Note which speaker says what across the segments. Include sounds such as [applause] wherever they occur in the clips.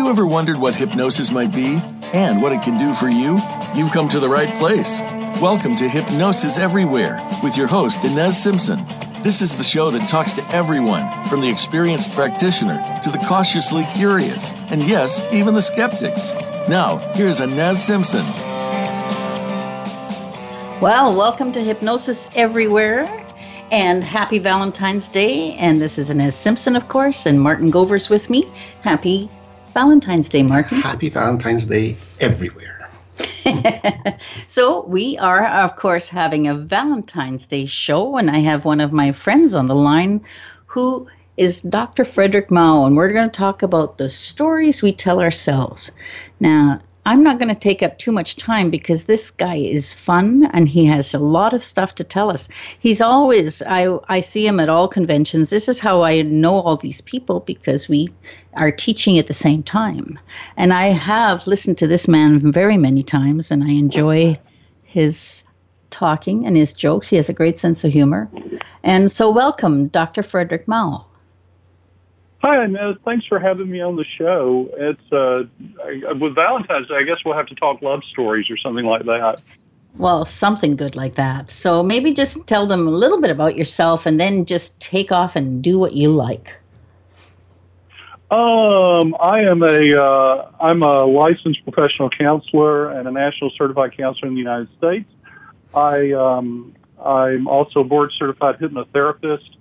Speaker 1: you ever wondered what hypnosis might be and what it can do for you? You've come to the right place. Welcome to Hypnosis Everywhere with your host, Ines Simpson. This is the show that talks to everyone, from the experienced practitioner to the cautiously curious, and yes, even the skeptics. Now, here's Ines Simpson.
Speaker 2: Well, welcome to Hypnosis Everywhere and happy Valentine's Day. And this is Ines Simpson, of course, and Martin Gover's with me. Happy Valentine's Day, Martin.
Speaker 3: Happy Valentine's Day everywhere. [laughs]
Speaker 2: so, we are, of course, having a Valentine's Day show, and I have one of my friends on the line who is Dr. Fredrick Mau, and we're going to talk about the stories we tell ourselves. Now, I'm not going to take up too much time because this guy is fun and he has a lot of stuff to tell us. He's always I I see him at all conventions. This is how I know all these people because we are teaching at the same time. And I have listened to this man very many times and I enjoy his talking and his jokes. He has a great sense of humor. And so welcome Dr. Fredrick Mau.
Speaker 4: Hi, Ines. Thanks for having me on the show. It's uh, I, with Valentine's Day. I guess we'll have to talk love stories or something like that.
Speaker 2: Well, something good like that. So maybe just tell them a little bit about yourself, and then just take off and do what you like.
Speaker 4: Um, I am a uh, I'm a licensed professional counselor and a national certified counselor in the United States. I um, I'm also a board certified hypnotherapist.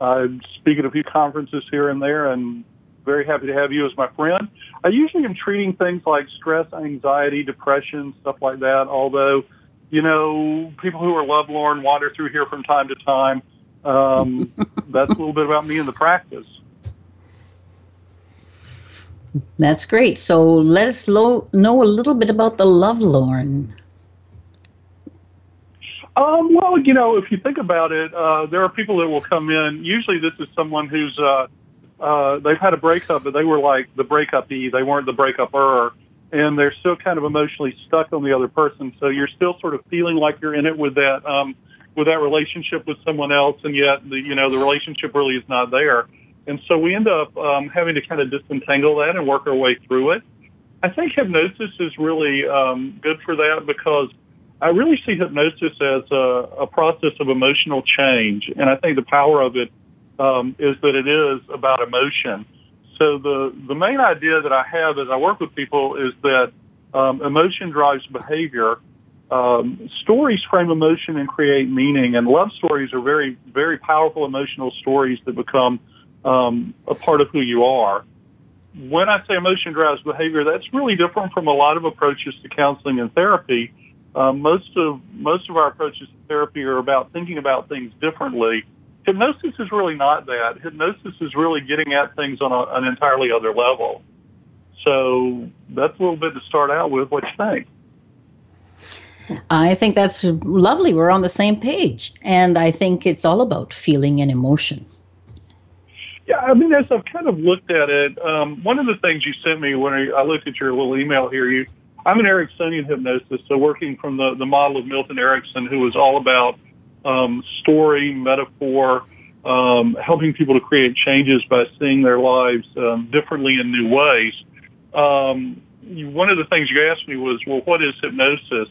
Speaker 4: I speak at a few conferences here and there, and very happy to have you as my friend. I usually am treating things like stress, anxiety, depression, stuff like that. Although, you know, people who are lovelorn wander through here from time to time. Um, [laughs] that's a little bit about me in the practice.
Speaker 2: That's great. So let us lo- know a little bit about the lovelorn.
Speaker 4: Um, well, you know, if you think about it, uh, there are people that will come in. Usually, this is someone who's uh, uh, they've had a breakup, but they were like the breakupee. They weren't the breakuper, and they're still kind of emotionally stuck on the other person. So you're still sort of feeling like you're in it with that um, with that relationship with someone else, and yet the you know the relationship really is not there. And so we end up um, having to kind of disentangle that and work our way through it. I think hypnosis is really um, good for that because I really see hypnosis as a, a process of emotional change, and I think the power of it um, is that it is about emotion. So the the main idea that I have as I work with people is that um, emotion drives behavior. Um, stories frame emotion and create meaning, and love stories are very very powerful emotional stories that become um, a part of who you are. When I say emotion drives behavior, that's really different from a lot of approaches to counseling and therapy uh, most of most of our approaches to therapy are about thinking about things differently. Hypnosis is really not that. Hypnosis is really getting at things on a, an entirely other level. So that's a little bit to start out with. What you think?
Speaker 2: I think that's lovely. We're on the same page, and I think it's all about feeling and emotion.
Speaker 4: Yeah, I mean, as I've kind of looked at it, um, one of the things you sent me when I looked at your little email here, you I'm an Ericksonian hypnotist, so working from the, the model of Milton Erickson, who was all about um, story, metaphor, um, helping people to create changes by seeing their lives um, differently in new ways. Um, one of the things you asked me was, well, what is hypnosis?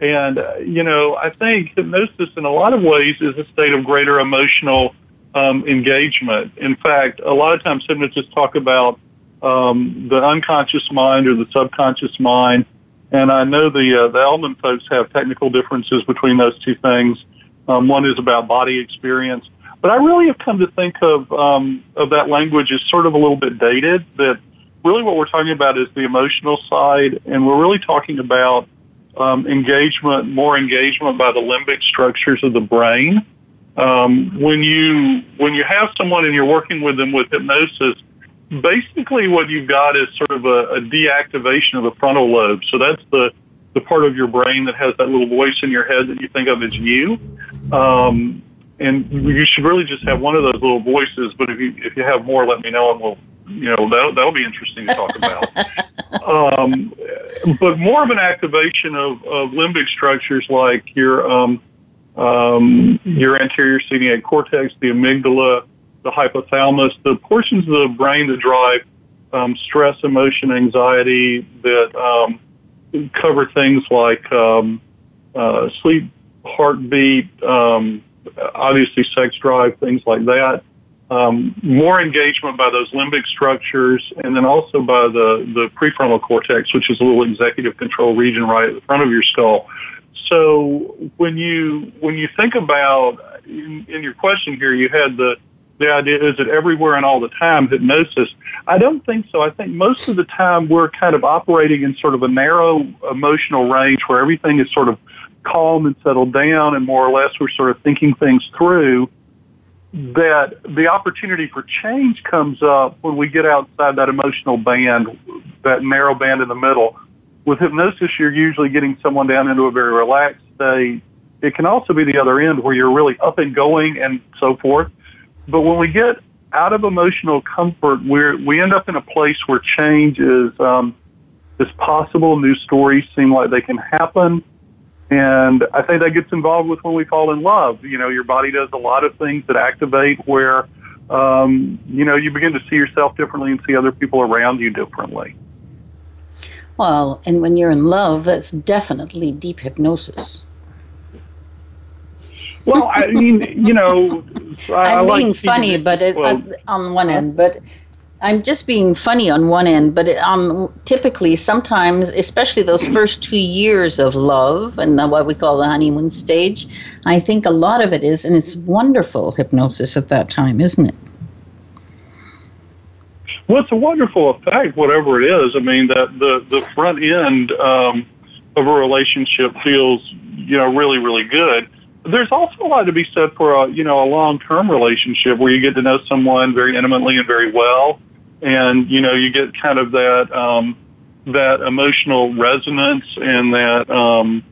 Speaker 4: And, uh, you know, I think hypnosis in a lot of ways is a state of greater emotional um, engagement. In fact, a lot of times hypnotists talk about um, the unconscious mind or the subconscious mind. And I know the uh, the Elman folks have technical differences between those two things. Um, one is about body experience, but I really have come to think of um, of that language as sort of a little bit dated. That really what we're talking about is the emotional side, and we're really talking about um, engagement, more engagement by the limbic structures of the brain. Um, when you when you have someone and you're working with them with hypnosis, basically what you've got is sort of a, a deactivation of the frontal lobe. So that's the, the part of your brain that has that little voice in your head that you think of as you. Um, and you should really just have one of those little voices. But if you if you have more, let me know, and we'll you know that that'll be interesting to talk about. [laughs] um, but more of an activation of, of limbic structures like your um, um, your anterior cingulate cortex, the amygdala, the hypothalamus, the portions of the brain that drive um, stress, emotion, anxiety that um, cover things like um, uh, sleep, heartbeat, um, obviously sex drive, things like that. Um, more engagement by those limbic structures, and then also by the, the prefrontal cortex, which is a little executive control region right at the front of your skull. So when you when you think about in, in your question here, you had the the idea is it everywhere and all the time hypnosis. I don't think so. I think most of the time we're kind of operating in sort of a narrow emotional range where everything is sort of calm and settled down, and more or less we're sort of thinking things through that the opportunity for change comes up when we get outside that emotional band, that narrow band in the middle. With hypnosis, you're usually getting someone down into a very relaxed state. It can also be the other end where you're really up and going and so forth. But when we get out of emotional comfort, we're, we end up in a place where change is, um, is possible. New stories seem like they can happen. And I think that gets involved with when we fall in love. You know, your body does a lot of things that activate where, um, you know, you begin to see yourself differently and see other people around you differently.
Speaker 2: Well, and when you're in love, that's definitely deep hypnosis.
Speaker 4: Well, I mean, you know, [laughs]
Speaker 2: I, am being like funny, but it, well, on one end, but I'm just being funny on one end, but it, um, typically, sometimes, especially those first two years of love and what we call the honeymoon stage, I think a lot of it is, and it's wonderful hypnosis at that time, isn't it?
Speaker 4: Well, it's a wonderful effect, whatever it is. I mean, that the the front end um, of a relationship feels, you know, really, really good. There's also a lot to be said for a, you know, a long term relationship where you get to know someone very intimately and very well and you know you get kind of that um, that emotional resonance and that um,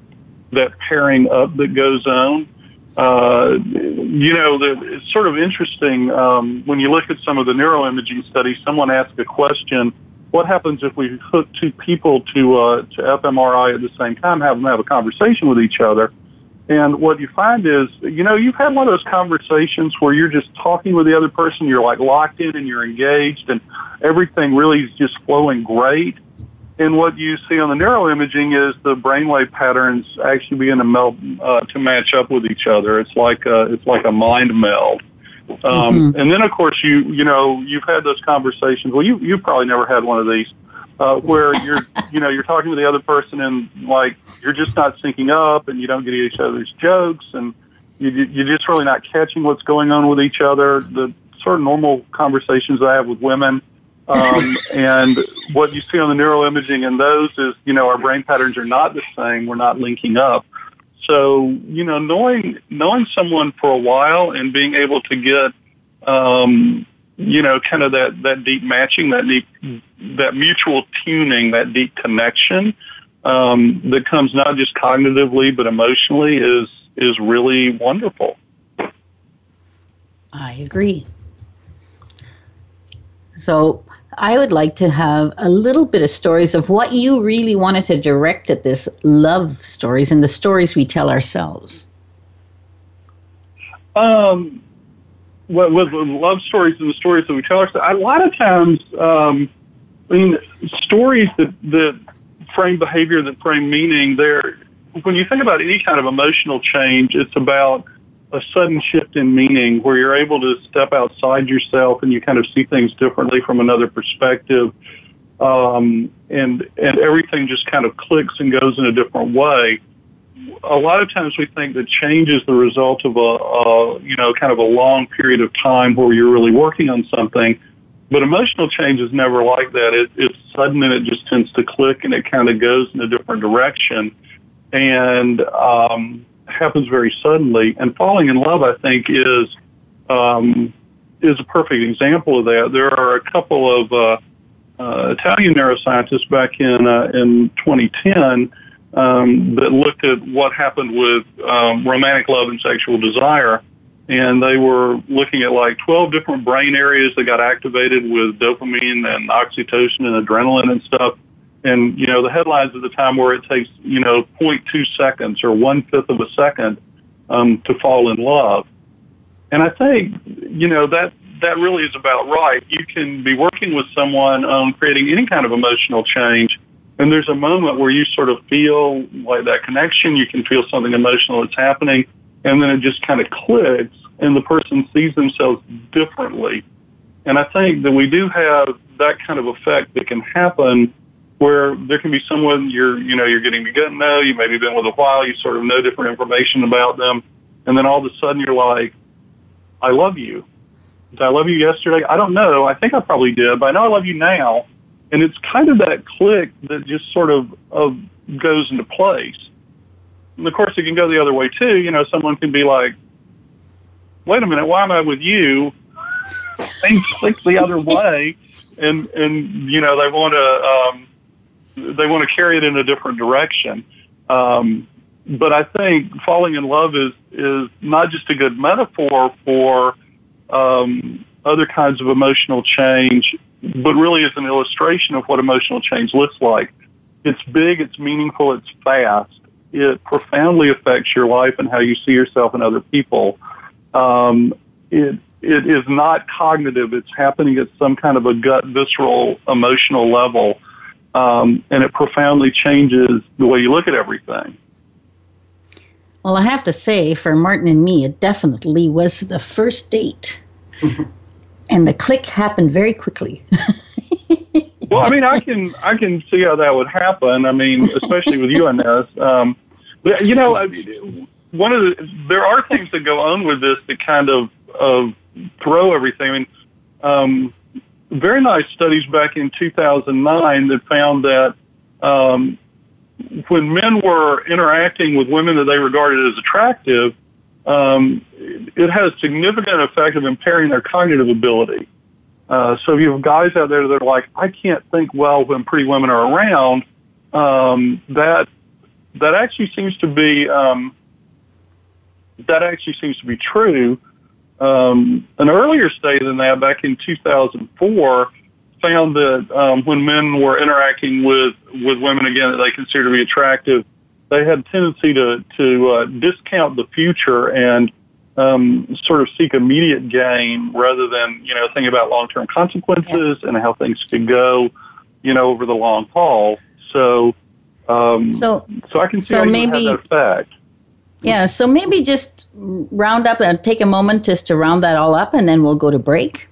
Speaker 4: that pairing up that goes on. Uh, you know, the, it's sort of interesting um, when you look at some of the neuroimaging studies. Someone asked a question: What happens if we hook two people to uh, to fMRI at the same time, have them have a conversation with each other? And what you find is, you know, you've had one of those conversations where you're just talking with the other person, you're like locked in and you're engaged and everything really is just flowing great. And what you see on the neuroimaging is the brainwave patterns actually begin to meld uh, to match up with each other. It's like a, it's like a mind meld. Um, mm-hmm. And then, of course, you you know you've had those conversations. Well, you you probably never had one of these uh, where you're, [laughs] you know, you're talking to the other person and like you're just not syncing up and you don't get each other's jokes and you, you're just really not catching what's going on with each other. The sort of normal conversations I have with women. Um, and what you see on the neuroimaging in those is, you know, our brain patterns are not the same. We're not linking up. So, you know, knowing, knowing someone for a while and being able to get, um, you know, kind of that, that deep matching, that deep, that mutual tuning, that deep connection, um, that comes not just cognitively but emotionally is, is really wonderful.
Speaker 2: I agree. So I would like to have a little bit of stories of what you really wanted to direct at this love stories and the stories we tell ourselves.
Speaker 4: Um, with, with love stories and the stories that we tell ourselves, a lot of times, um, I mean, stories that, that frame behavior, that frame meaning, they're, when you think about any kind of emotional change, it's about a sudden shift in meaning where you're able to step outside yourself and you kind of see things differently from another perspective. Um, and, and everything just kind of clicks and goes in a different way a lot of times we think that change is the result of a, a, you know, kind of a long period of time where you're really working on something. But emotional change is never like that. It, it's sudden and it just tends to click and it kind of goes in a different direction and um, happens very suddenly. And falling in love, I think, is um, is a perfect example of that. There are a couple of uh, uh, Italian neuroscientists back in uh, in 2010 um, that looked at what happened with um, romantic love and sexual desire. And they were looking at like 12 different brain areas that got activated with dopamine and oxytocin and adrenaline and stuff. And, you know, the headlines at the time were it takes, you know, 0.2 seconds or one fifth of a second um, to fall in love. And I think, you know, that that really is about right. You can be working with someone on creating any kind of emotional change, and there's a moment where you sort of feel like that connection. You can feel something emotional that's happening, and then it just kind of clicks, and the person sees themselves differently. And I think that we do have that kind of effect that can happen where there can be someone you're, you know, you're getting to get to know, you maybe been with a while, you sort of know different information about them, and then all of a sudden you're like, I love you. Did I love you yesterday? I don't know. I think I probably did, but I know I love you now. And it's kind of that click that just sort of, of goes into place. And of course, it can go the other way too. You know, someone can be like, wait a minute, why am I with you? Things click the other way. And, and, you know, they want to, um, they want to carry it in a different direction. Um, but I think falling in love is is not just a good metaphor for um, other kinds of emotional change, but really is an illustration of what emotional change looks like. It's big, it's meaningful, it's fast. It profoundly affects your life and how you see yourself and other people. Um, it it is not cognitive; it's happening at some kind of a gut, visceral, emotional level, um, and it profoundly changes the way you look at everything.
Speaker 2: Well, I have to say, for Martin and me, it definitely was the first date. [laughs] and the click happened very quickly. [laughs]
Speaker 4: well, I mean, I can I can see how that would happen. I mean, especially with you, Ines. Um, you know, one of the there are things that go on with this that kind of of throw everything. I mean, um, very nice studies back in 2009 that found that um, when men were interacting with women that they regarded as attractive, um, it has a significant effect of impairing their cognitive ability. Uh, so if you have guys out there that are like, I can't think well when pretty women are around, um, that that actually seems to be um, that actually seems to be true. Um, an earlier study than that, back in 2004, found that um, when men were interacting with with women again that they consider to be attractive, they had a tendency to to uh, discount the future and um, sort of seek immediate gain rather than you know think about long term consequences yeah. and how things could go, you know, over the long haul. So, um, so so I can see so how maybe, that effect.
Speaker 2: Yeah, so maybe just round up and take a moment just to round that all up, and then we'll go to break.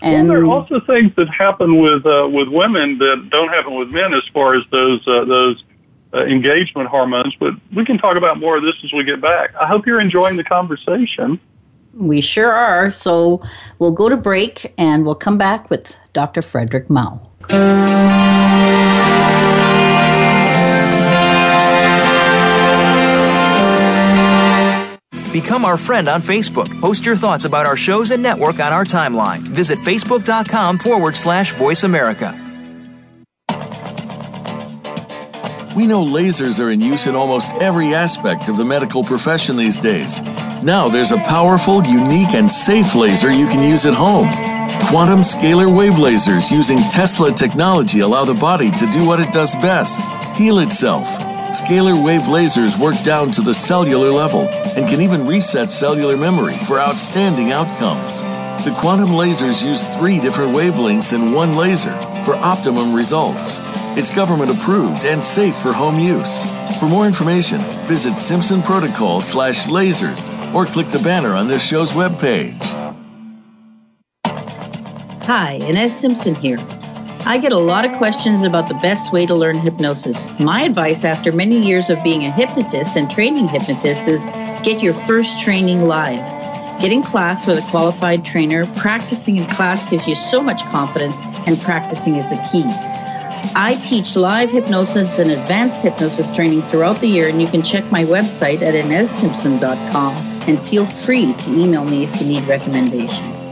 Speaker 4: And well, there are also things that happen with uh, with women that don't happen with men, as far as those uh, those uh, engagement hormones. But we can talk about more of this as we get back. I hope you're enjoying the conversation.
Speaker 2: We sure are. So we'll go to break, and we'll come back with Dr. Fredrick Mau.
Speaker 5: Become our friend on Facebook. Post your thoughts about our shows and network on our timeline. Visit facebook.com forward slash voice America.
Speaker 1: We know lasers are in use in almost every aspect of the medical profession these days. Now there's a powerful, unique, and safe laser you can use at home. Quantum scalar wave lasers using Tesla technology allow the body to do what it does best heal itself Scalar wave lasers work down to the cellular level and can even reset cellular memory for outstanding outcomes. The quantum lasers use three different wavelengths in one laser for optimum results. It's government approved and safe for home use. For more information, visit Simpson Protocol slash lasers or click the banner on this show's webpage.
Speaker 2: Hi, Ines Simpson here. I get a lot of questions about the best way to learn hypnosis. My advice after many years of being a hypnotist and training hypnotists is get your first training live. Get in class with a qualified trainer. Practicing in class gives you so much confidence, and practicing is the key. I teach live hypnosis and advanced hypnosis training throughout the year, and you can check my website at inessimpson.com and feel free to email me if you need recommendations.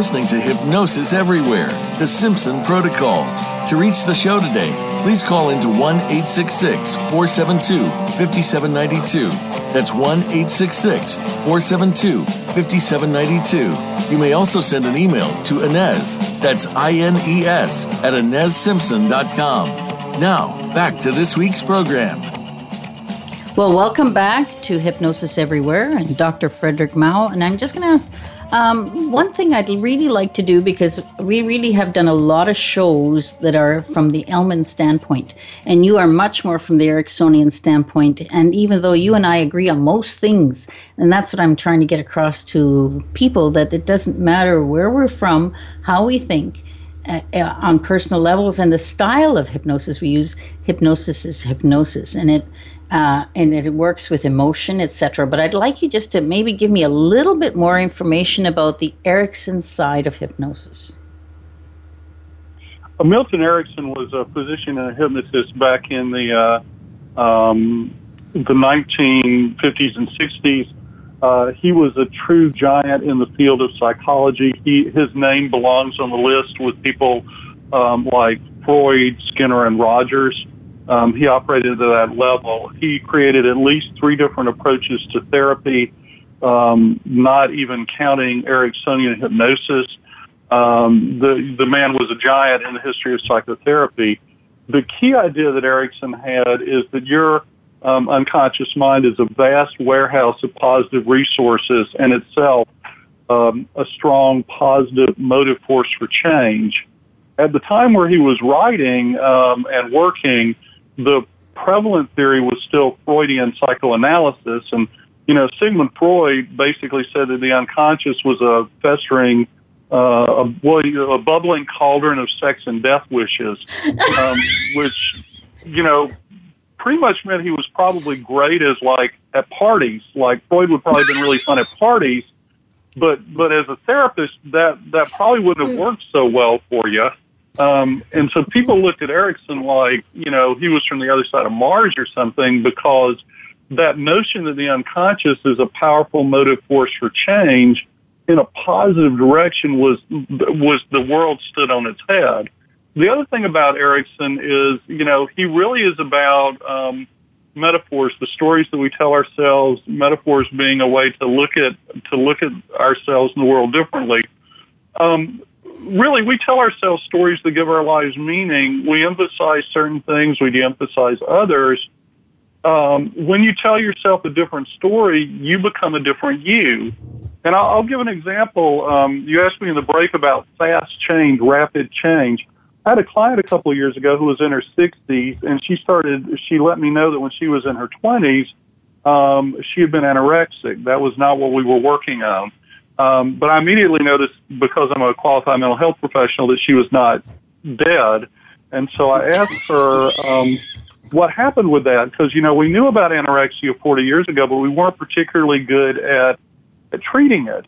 Speaker 1: Listening to Hypnosis Everywhere, The Simpson Protocol. To reach the show today, please call into 1 866 472 5792. That's 1 866 472 5792. You may also send an email to Ines, that's I N E S, at InesSimpson.com. Now, back to this week's program.
Speaker 2: Well, welcome back to Hypnosis Everywhere and Dr. Fredrick Mau. And I'm just going to ask um, one thing I'd really like to do because we really have done a lot of shows that are from the Elman standpoint, and you are much more from the Ericksonian standpoint. And even though you and I agree on most things, and that's what I'm trying to get across to people that it doesn't matter where we're from, how we think. Uh, uh, on personal levels and the style of hypnosis we use hypnosis is hypnosis and it uh, and it works with emotion, etc. But I'd like you just to maybe give me a little bit more information about the Erickson side of hypnosis.
Speaker 4: Well, Milton Erickson was a physician and a hypnotist back in the uh, um, the 1950s and 60s. Uh, he was a true giant in the field of psychology. He, his name belongs on the list with people um, like Freud, Skinner, and Rogers. Um, he operated at that level. He created at least three different approaches to therapy, um, not even counting Ericksonian hypnosis. Um, the the man was a giant in the history of psychotherapy. The key idea that Erickson had is that your um, unconscious mind is a vast warehouse of positive resources and itself um, a strong positive motive force for change. At the time where he was writing um, and working, the prevalent theory was still Freudian psychoanalysis. And, you know, Sigmund Freud basically said that the unconscious was a festering, uh, a, a bubbling cauldron of sex and death wishes, um, [laughs] which, you know, pretty much meant he was probably great as like at parties. Like Freud would probably have been really fun at parties, but but as a therapist, that that probably wouldn't have worked so well for you. Um, and so people looked at Erickson like, you know, he was from the other side of Mars or something because that notion that the unconscious is a powerful motive force for change in a positive direction was, was the world stood on its head. The other thing about Erickson is, you know, he really is about, um, metaphors, the stories that we tell ourselves, metaphors being a way to look at, to look at ourselves in the world differently. Um, really, we tell ourselves stories that give our lives meaning. We emphasize certain things, we de-emphasize others. Um, when you tell yourself a different story, you become a different you. And I'll, I'll give an example. Um, you asked me in the break about fast change, rapid change. I had a client a couple of years ago who was in her 60s, and she started. She let me know that when she was in her 20s, um, she had been anorexic. That was not what we were working on. Um, but I immediately noticed because I'm a qualified mental health professional that she was not dead. And so I asked her um, what happened with that because, you know, we knew about anorexia 40 years ago, but we weren't particularly good at, at treating it.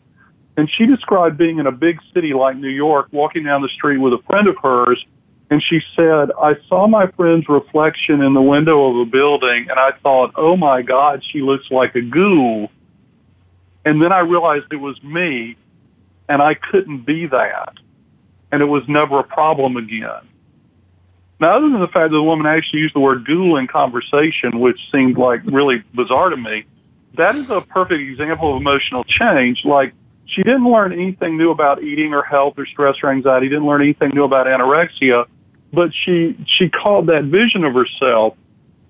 Speaker 4: And she described being in a big city like New York, walking down the street with a friend of hers, And she said, I saw my friend's reflection in the window of a building and I thought, oh my God, she looks like a ghoul. And then I realized it was me and I couldn't be that. And it was never a problem again. Now, other than the fact that the woman actually used the word ghoul in conversation, which seemed like really bizarre to me, that is a perfect example of emotional change. Like, she didn't learn anything new about eating or health or stress or anxiety, didn't learn anything new about anorexia, but she, she called that vision of herself.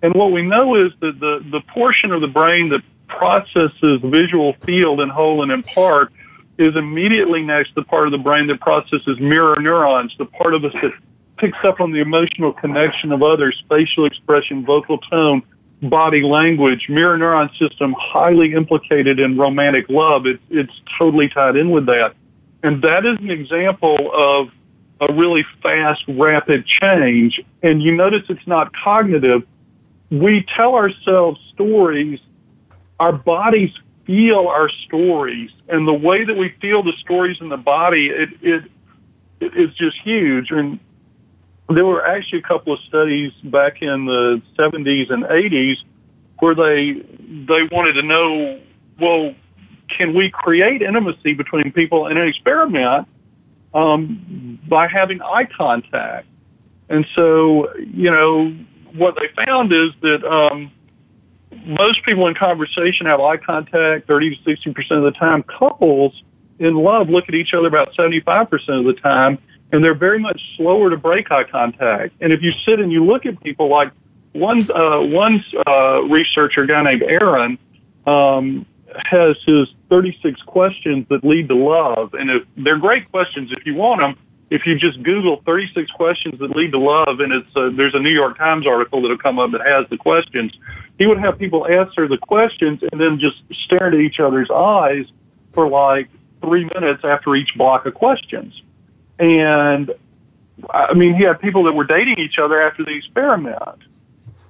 Speaker 4: And what we know is that the, the portion of the brain that processes visual field in whole and in part is immediately next to the part of the brain that processes mirror neurons, the part of us that picks up on the emotional connection of others, facial expression, vocal tone, body language, mirror neuron system highly implicated in romantic love. It, it's totally tied in with that. And that is an example of a really fast, rapid change. And you notice it's not cognitive. We tell ourselves stories. Our bodies feel our stories. And the way that we feel the stories in the body, it, it, it is just huge. And there were actually a couple of studies back in the 70s and 80s where they they wanted to know, well, can we create intimacy between people in an experiment um, by having eye contact? And so, you know, what they found is that um, most people in conversation have eye contact 30 to 60 percent of the time. Couples in love look at each other about 75 percent of the time and they're very much slower to break eye contact. And if you sit and you look at people like one uh, one uh, researcher, guy named Aron, um, has his 36 questions that lead to love, and if they're great questions if you want them. If you just Google 36 questions that lead to love, and it's uh, there's a New York Times article that'll come up that has the questions. He would have people answer the questions and then just stare into each other's eyes for like three minutes after each block of questions. And I mean, he had people that were dating each other after the experiment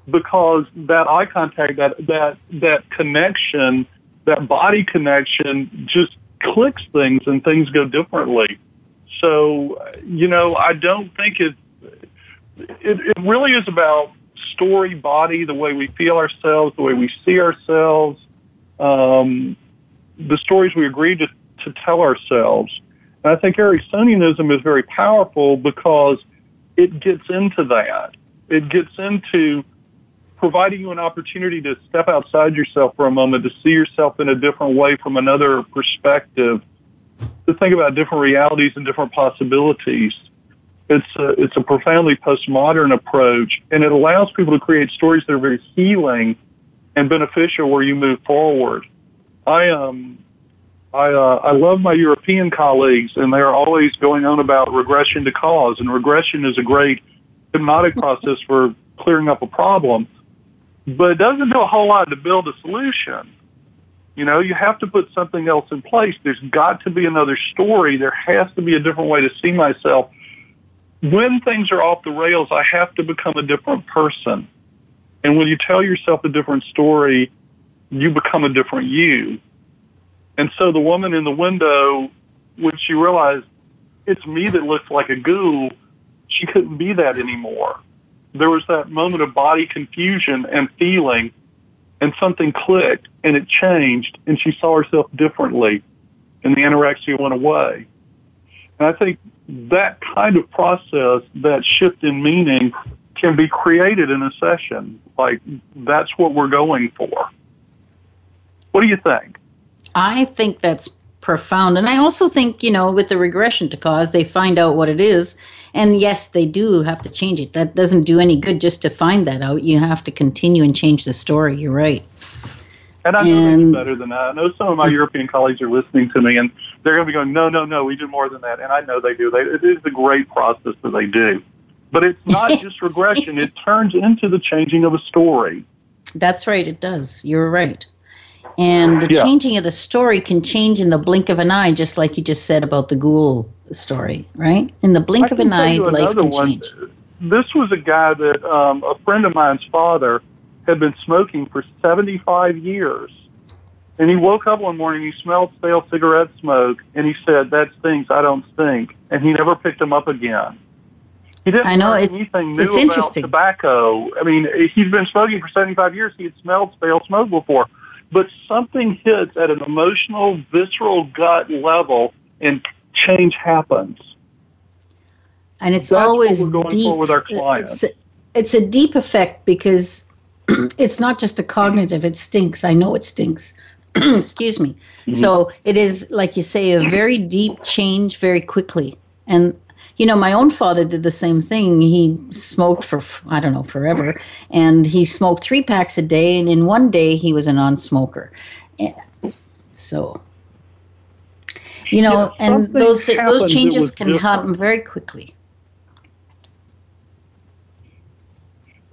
Speaker 4: because that eye contact, that, that, that connection, that body connection just clicks things and things go differently. So, you know, I don't think it, it, it really is about story, body, the way we feel ourselves, the way we see ourselves, um, the stories we agree to, to tell ourselves. And I think Ericksonianism is very powerful because it gets into that. It gets into providing you an opportunity to step outside yourself for a moment, to see yourself in a different way from another perspective, to think about different realities and different possibilities. It's a, it's a profoundly postmodern approach, and it allows people to create stories that are very healing and beneficial where you move forward. I um I uh, I love my European colleagues, and they're always going on about regression to cause, and regression is a great hypnotic process for clearing up a problem, but it doesn't do a whole lot to build a solution. You know, you have to put something else in place. There's got to be another story. There has to be a different way to see myself. When things are off the rails, I have to become a different person. And when you tell yourself a different story, you become a different you. And so the woman in the window, when she realized it's me that looks like a ghoul, she couldn't be that anymore. There was that moment of body confusion and feeling, and something clicked and it changed, and she saw herself differently, and the anorexia went away. And I think that kind of process, that shift in meaning, can be created in a session. Like, that's what we're going for. What do you think?
Speaker 2: I think that's profound. And I also think, you know, with the regression to cause, they find out what it is. And yes, they do have to change it. That doesn't do any good just to find that out. You have to continue and change the story. You're right.
Speaker 4: And I know and, better than that. I know some of my European colleagues are listening to me, and they're going to be going, "No, no, no, we do more than that." And I know they do. They, it is a great process that they do, but it's not just regression. It turns into the changing of a story.
Speaker 2: That's right. It does. You're right. And the yeah. changing of the story can change in the blink of an eye, just like you just said about the ghoul story, right? In the blink
Speaker 4: I
Speaker 2: of an eye, life can one. change.
Speaker 4: This was a guy that um, a friend of mine's father had been smoking for 75 years. And he woke up one morning, he smelled stale cigarette smoke, and he said, That stinks, I don't stink. And he never picked him up again. He didn't
Speaker 2: I know,
Speaker 4: learn
Speaker 2: it's-
Speaker 4: anything new
Speaker 2: it's
Speaker 4: about
Speaker 2: interesting.
Speaker 4: tobacco. I mean, he's been smoking for 75 years. He had smelled stale smoke before. But something hits at an emotional, visceral gut level and change happens.
Speaker 2: and it's
Speaker 4: That's what
Speaker 2: always
Speaker 4: we're going for
Speaker 2: deep.
Speaker 4: with our clients.
Speaker 2: It's, it's a deep effect because [clears throat] it's not just a cognitive. It stinks. I know it stinks. [clears throat] Excuse me.
Speaker 4: Mm-hmm.
Speaker 2: So it is, like you say, a very deep change very quickly. And you know, my own father did the same thing. He smoked for I don't know forever, and he smoked three packs a day. And in one day, he was a non-smoker. Eh, So. You know,
Speaker 4: Yeah,
Speaker 2: and those those changes can happen very quickly.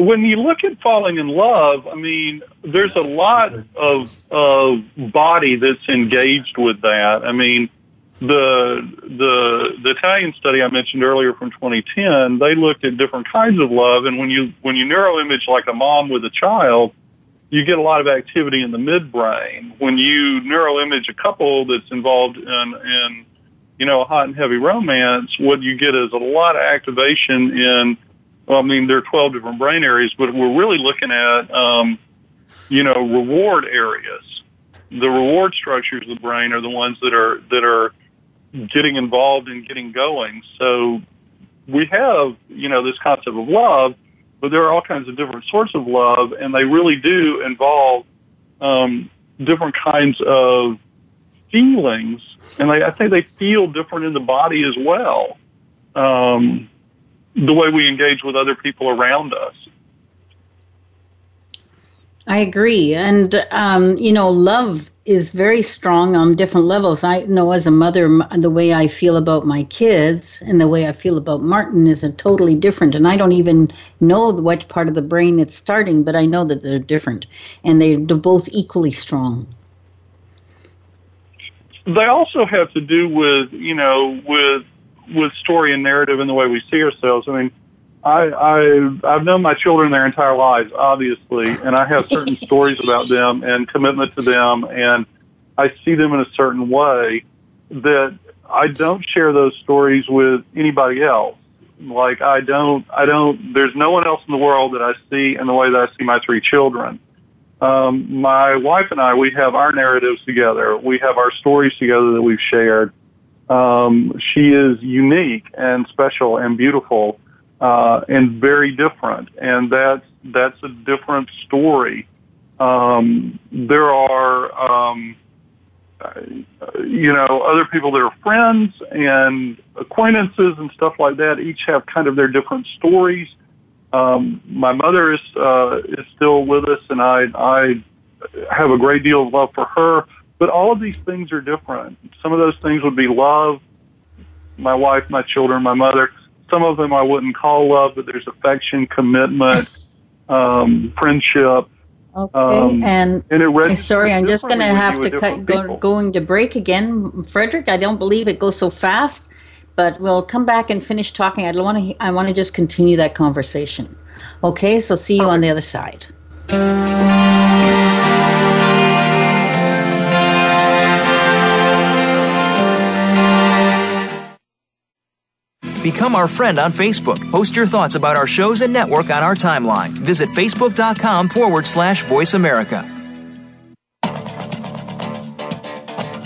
Speaker 4: When you look at falling in love, I mean, there's a lot of of body that's engaged with that. I mean, the the the Italian study I mentioned earlier from 2010, they looked at different kinds of love, and when you when you neuroimage like a mom with a child, you get a lot of activity in the midbrain. When you neuroimage a couple that's involved in in you know a hot and heavy romance, what you get is a lot of activation in well, I mean, there are 12 different brain areas, but we're really looking at, um, you know, reward areas. The reward structures of the brain are the ones that are that are getting involved and getting going. So we have, you know, this concept of love, but there are all kinds of different sorts of love, and they really do involve um, different kinds of feelings, and they, I think they feel different in the body as well. Um, the way we engage with other people around us.
Speaker 2: I agree. And, um, you know, love is very strong on different levels. I know as a mother, the way I feel about my kids and the way I feel about Martin is a totally different. And I don't even know what part of the brain it's starting, but I know that they're different. And they're, they're both equally strong.
Speaker 4: They also have to do with, you know, with with story and narrative and the way we see ourselves. I mean, I, I I've known my children their entire lives, obviously, and I have certain [laughs] stories about them and commitment to them, and I see them in a certain way that I don't share those stories with anybody else. Like I don't, I don't. There's no one else in the world that I see in the way that I see my three children. Um, my wife and I, we have our narratives together. We have our stories together that we've shared. Um, she is unique and special and beautiful uh, and very different, and that's that's a different story. Um, there are, um, you know, other people that are friends and acquaintances and stuff like that. Each have kind of their different stories. Um, my mother is uh, is still with us, and I I have a great deal of love for her. But all of these things are different. Some of those things would be love, my wife, my children, my mother. Some of them I wouldn't call love, but there's affection, commitment, um, friendship,
Speaker 2: Okay.
Speaker 4: Um,
Speaker 2: and
Speaker 4: and
Speaker 2: sorry, I'm just going to have to cut, go, going to break again. Fredrick, I don't believe it goes so fast, but we'll come back and finish talking. I want to. I want to just continue that conversation. Okay, so see you on the other side.
Speaker 5: Become our friend on Facebook. Post your thoughts about our shows and network on our timeline. Visit facebook.com forward slash voice America.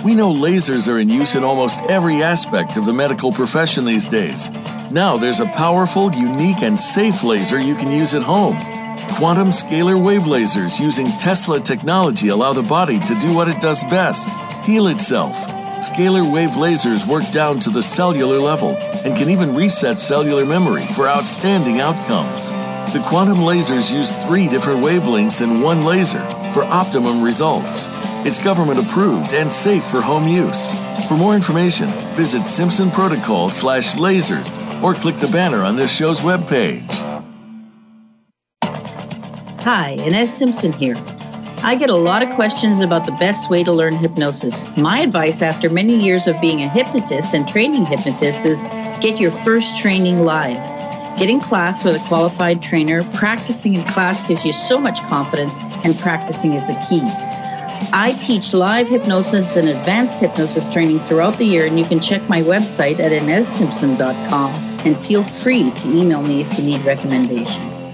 Speaker 1: We know lasers are in use in almost every aspect of the medical profession these days. Now there's a powerful, unique, and safe laser you can use at home. Quantum scalar wave lasers using Tesla technology allow the body to do what it does best heal itself. Scalar wave lasers work down to the cellular level and can even reset cellular memory for outstanding outcomes. The quantum lasers use three different wavelengths in one laser for optimum results. It's government approved and safe for home use. For more information, visit Simpson Protocol slash lasers or click the banner on this show's webpage.
Speaker 2: Hi, Ines Simpson here. I get a lot of questions about the best way to learn hypnosis. My advice after many years of being a hypnotist and training hypnotists is get your first training live. Get in class with a qualified trainer. Practicing in class gives you so much confidence, and practicing is the key. I teach live hypnosis and advanced hypnosis training throughout the year, and you can check my website at inessimpson.com. and feel free to email me if you need recommendations.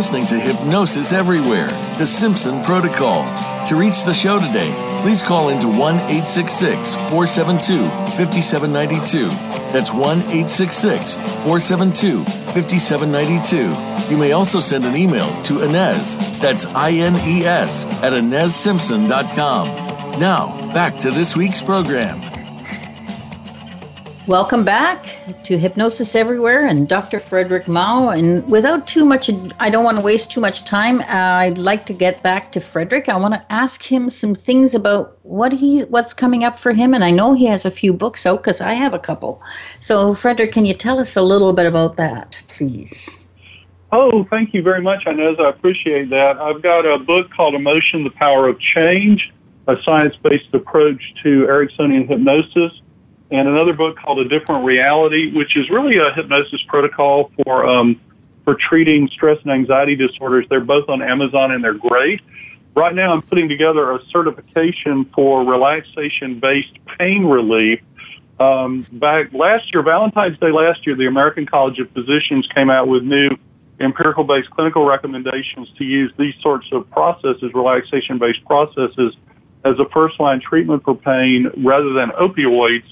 Speaker 1: Listening to Hypnosis Everywhere, The Simpson Protocol. To reach the show today, please call into 1 866 472 5792. That's 1 866 472 5792. You may also send an email to Ines, that's I N E S, at InesSimpson.com. Now, back to this week's program.
Speaker 2: Welcome back to Hypnosis Everywhere and Dr. Fredrick Mau. And without too much, I don't want to waste too much time. Uh, I'd like to get back to Fredrick. I want to ask him some things about what he, what's coming up for him. And I know he has a few books out because I have a couple. So, Fredrick, can you tell us a little bit about that, please?
Speaker 4: Oh, thank you very much, Ines. I appreciate that. I've got a book called Emotion, the Power of Change, a science-based approach to Ericksonian hypnosis and another book called A Different Reality, which is really a hypnosis protocol for um, for treating stress and anxiety disorders. They're both on Amazon and they're great. Right now, I'm putting together a certification for relaxation-based pain relief. Um, back last year, Valentine's Day last year, the American College of Physicians came out with new empirical-based clinical recommendations to use these sorts of processes, relaxation-based processes, as a first-line treatment for pain rather than opioids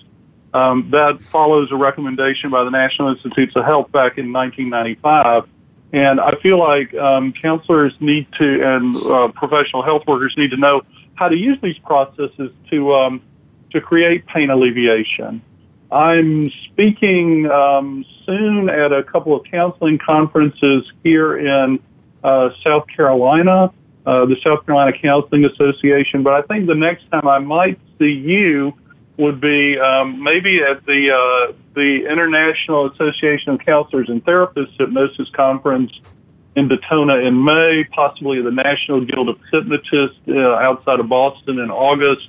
Speaker 4: um, that follows a recommendation by the National Institutes of Health back in 1995. And I feel like um, counselors need to and uh, professional health workers need to know how to use these processes to um, to create pain alleviation. I'm speaking um, soon at a couple of counseling conferences here in uh, South Carolina, uh, the South Carolina Counseling Association. But I think the next time I might see you would be um, maybe at the uh, the International Association of Counselors and Therapists Hypnosis Conference in Daytona in May, possibly the National Guild of Hypnotists uh, outside of Boston in August.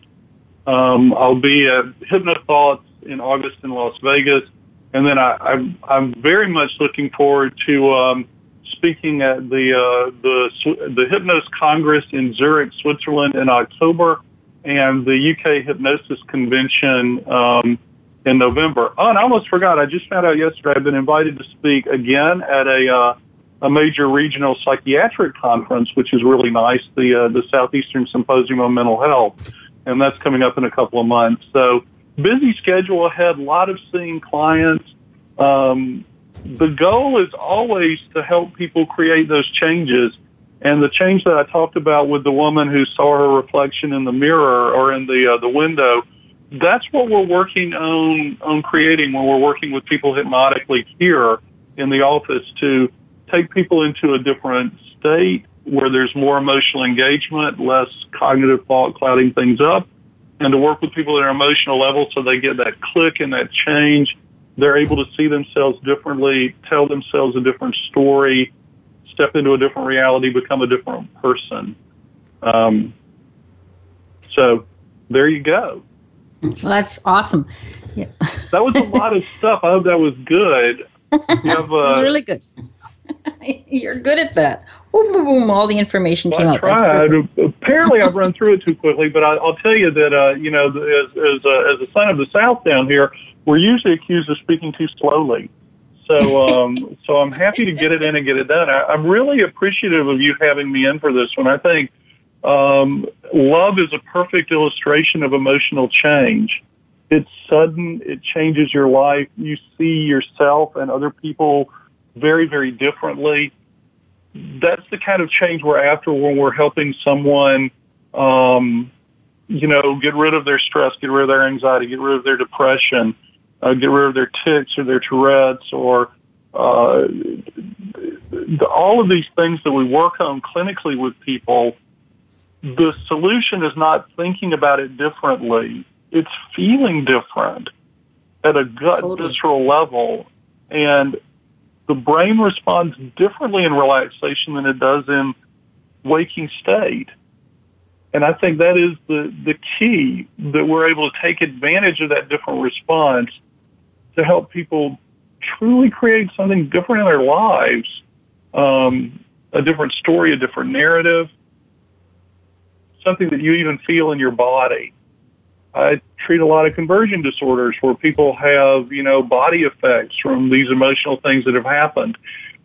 Speaker 4: Um, I'll be at Hypnothoughts in August in Las Vegas, and then I, I'm, I'm very much looking forward to um, speaking at the uh, the the Hypnos Congress in Zurich, Switzerland in October and the UK Hypnosis Convention um, in November. Oh, and I almost forgot. I just found out yesterday I've been invited to speak again at a uh, a major regional psychiatric conference, which is really nice. The uh, the Southeastern Symposium on Mental Health, and that's coming up in a couple of months. So busy schedule ahead. A lot of seeing clients. Um, the goal is always to help people create those changes and the change that I talked about with the woman who saw her reflection in the mirror or in the uh, the window, that's what we're working on on creating when we're working with people hypnotically here in the office to take people into a different state where there's more emotional engagement, less cognitive thought clouding things up, and to work with people at an emotional level so they get that click and that change. They're able to see themselves differently, tell themselves a different story, step into a different reality, become a different person. Um, so there you go.
Speaker 2: Well, that's awesome. Yeah.
Speaker 4: That was a lot of stuff. I hope that was good. [laughs]
Speaker 2: You have, uh, it's really good. [laughs] You're good at that. Boom, boom, boom. All the information well, came I out.
Speaker 4: Tried. Apparently, I've run through it too quickly, but I, will tell you that uh, you know, as as, uh, as a son of the South down here, we're usually accused of speaking too slowly. So, um, so I'm happy to get it in and get it done. I, I'm really appreciative of you having me in for this one. I think um, love is a perfect illustration of emotional change. It's sudden. It changes your life. You see yourself and other people very, very differently. That's the kind of change we're after when we're helping someone, um, you know, get rid of their stress, get rid of their anxiety, get rid of their depression, uh, get rid of their tics or their Tourette's or uh, the, all of these things that we work on clinically with people. The solution is not thinking about it differently. It's feeling different at a gut totally. visceral level. And the brain responds differently in relaxation than it does in waking state. And I think that is the, the key that we're able to take advantage of that different response to help people truly create something different in their lives, um, a different story, a different narrative, something that you even feel in your body. I treat a lot of conversion disorders where people have, you know, body effects from these emotional things that have happened.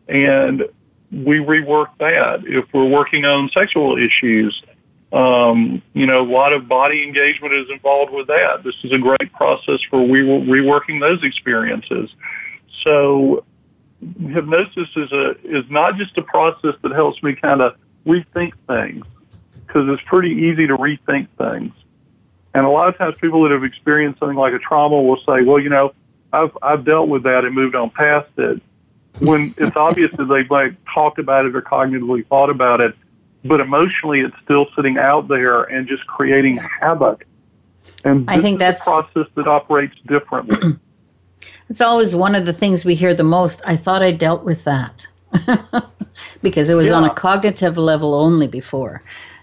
Speaker 4: And we rework that. If we're working on sexual issues, um, you know, a lot of body engagement is involved with that. This is a great process for re- reworking those experiences. So hypnosis is a is not just a process that helps me kind of rethink things because it's pretty easy to rethink things. And a lot of times people that have experienced something like a trauma will say, well, you know, I've, I've dealt with that and moved on past it. When it's obvious that they've like talked about it or cognitively thought about it, but emotionally it's still sitting out there and just creating havoc. And
Speaker 2: I think that's
Speaker 4: a process that operates differently. [clears throat]
Speaker 2: it's always one of the things we hear the most. I thought I dealt with that [laughs] because it was yeah. on a cognitive level only before.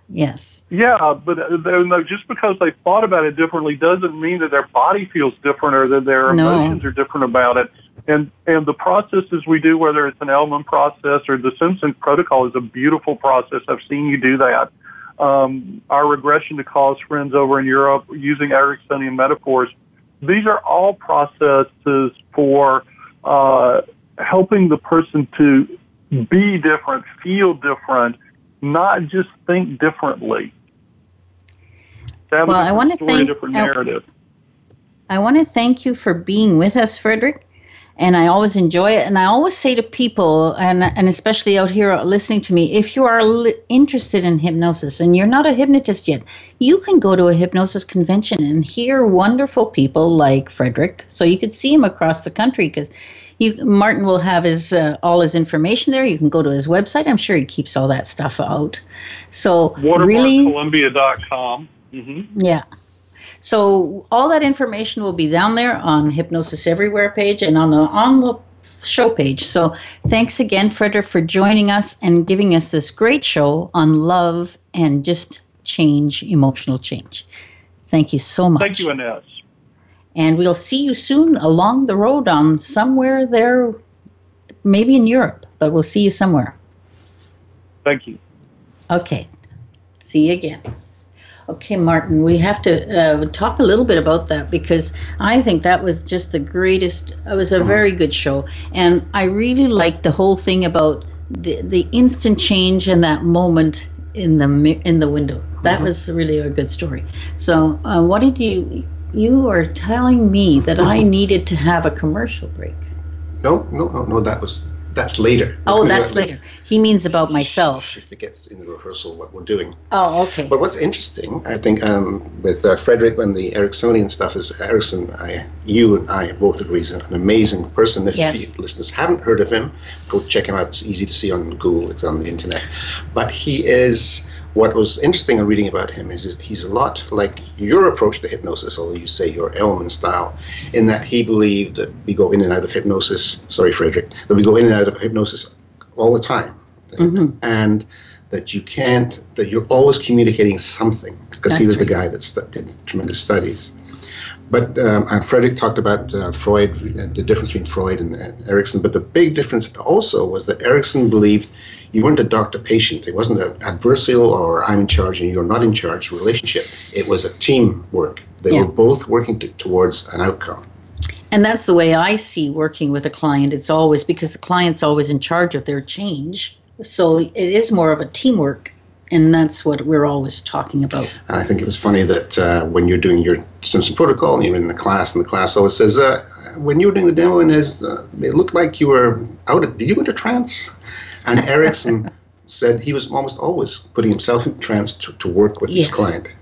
Speaker 2: Yes.
Speaker 4: Yeah, but uh, no, just because they thought about it differently doesn't mean that their body feels different or that their no. emotions are different about it. And and the processes we do, whether it's an Elman process or the Simpson protocol, is a beautiful process. I've seen you do that. Um, our regression to cause friends over in Europe using Ericksonian metaphors. These are all processes for uh, helping the person to be different, feel different, not just think differently.
Speaker 2: well, I want to thank. I, I want to thank you for being with us, Fredrick. And I always enjoy it. And I always say to people, and, and especially out here listening to me, if you are li- interested in hypnosis and you're not a hypnotist yet, you can go to a hypnosis convention and hear wonderful people like Fredrick. So you could see him across the country because you, Martin will have his uh, all his information there. You can go to his website. I'm sure he keeps all that stuff out. So
Speaker 4: watermarkcolumbia.com.
Speaker 2: Mm-hmm. Yeah. So all that information will be down there on Hypnosis Everywhere page and on the on the show page. So thanks again, Fredrick, for joining us and giving us this great show on love and just change, emotional change. Thank you so much.
Speaker 4: Thank you, Ines.
Speaker 2: And we'll see you soon along the road on somewhere there, maybe in Europe, but we'll see you somewhere.
Speaker 4: Thank you.
Speaker 2: Okay. See you again. Okay, Martin, we have to uh, talk a little bit about that because I think that was just the greatest. It was a very good show, and I really liked the whole thing about the the instant change and that moment in the in the window. That mm-hmm. was really a good story. So, uh, what did you you are telling me that I needed to have a commercial break.
Speaker 3: No, no, no, no. That was that's later.
Speaker 2: Oh, that's later. He means about myself.
Speaker 3: She forgets in the rehearsal what we're doing.
Speaker 2: Oh, okay.
Speaker 3: But what's interesting, I think, um, with uh, Fredrick and the Ericksonian stuff is Erickson. I, you and I both agree is an amazing person. If
Speaker 2: yes.
Speaker 3: listeners haven't heard of him, go check him out. It's easy to see on Google. It's on the internet. But he is what was interesting in reading about him is, is, he's a lot like your approach to hypnosis, although you say your Elman style, in that he believed that we go in and out of hypnosis. Sorry, Fredrick, that we go in and out of hypnosis all the time, mm-hmm. and that you can't, that you're always communicating something because he was right. the guy that stu- did tremendous studies. But um, and Frederick talked about uh, Freud, uh, the difference between Freud and, and Erickson. But the big difference also was that Erickson believed you weren't a doctor-patient. It wasn't an adversarial or I'm in charge and you're not in charge relationship. It was a teamwork. They
Speaker 2: Yeah.
Speaker 3: were both working to, towards an outcome.
Speaker 2: And that's the way I see working with a client. It's always because the client's always in charge of their change. So it is more of a teamwork. And that's what we're always talking about.
Speaker 3: And I think it was funny that uh, when you're doing your Simpson protocol and you're in the class, and the class always says, uh, when you were doing the demo, and as uh, it looked like you were out of, did you go into trance? And Erickson [laughs] said he was almost always putting himself in trance to, to work with
Speaker 2: Yes.
Speaker 3: his client.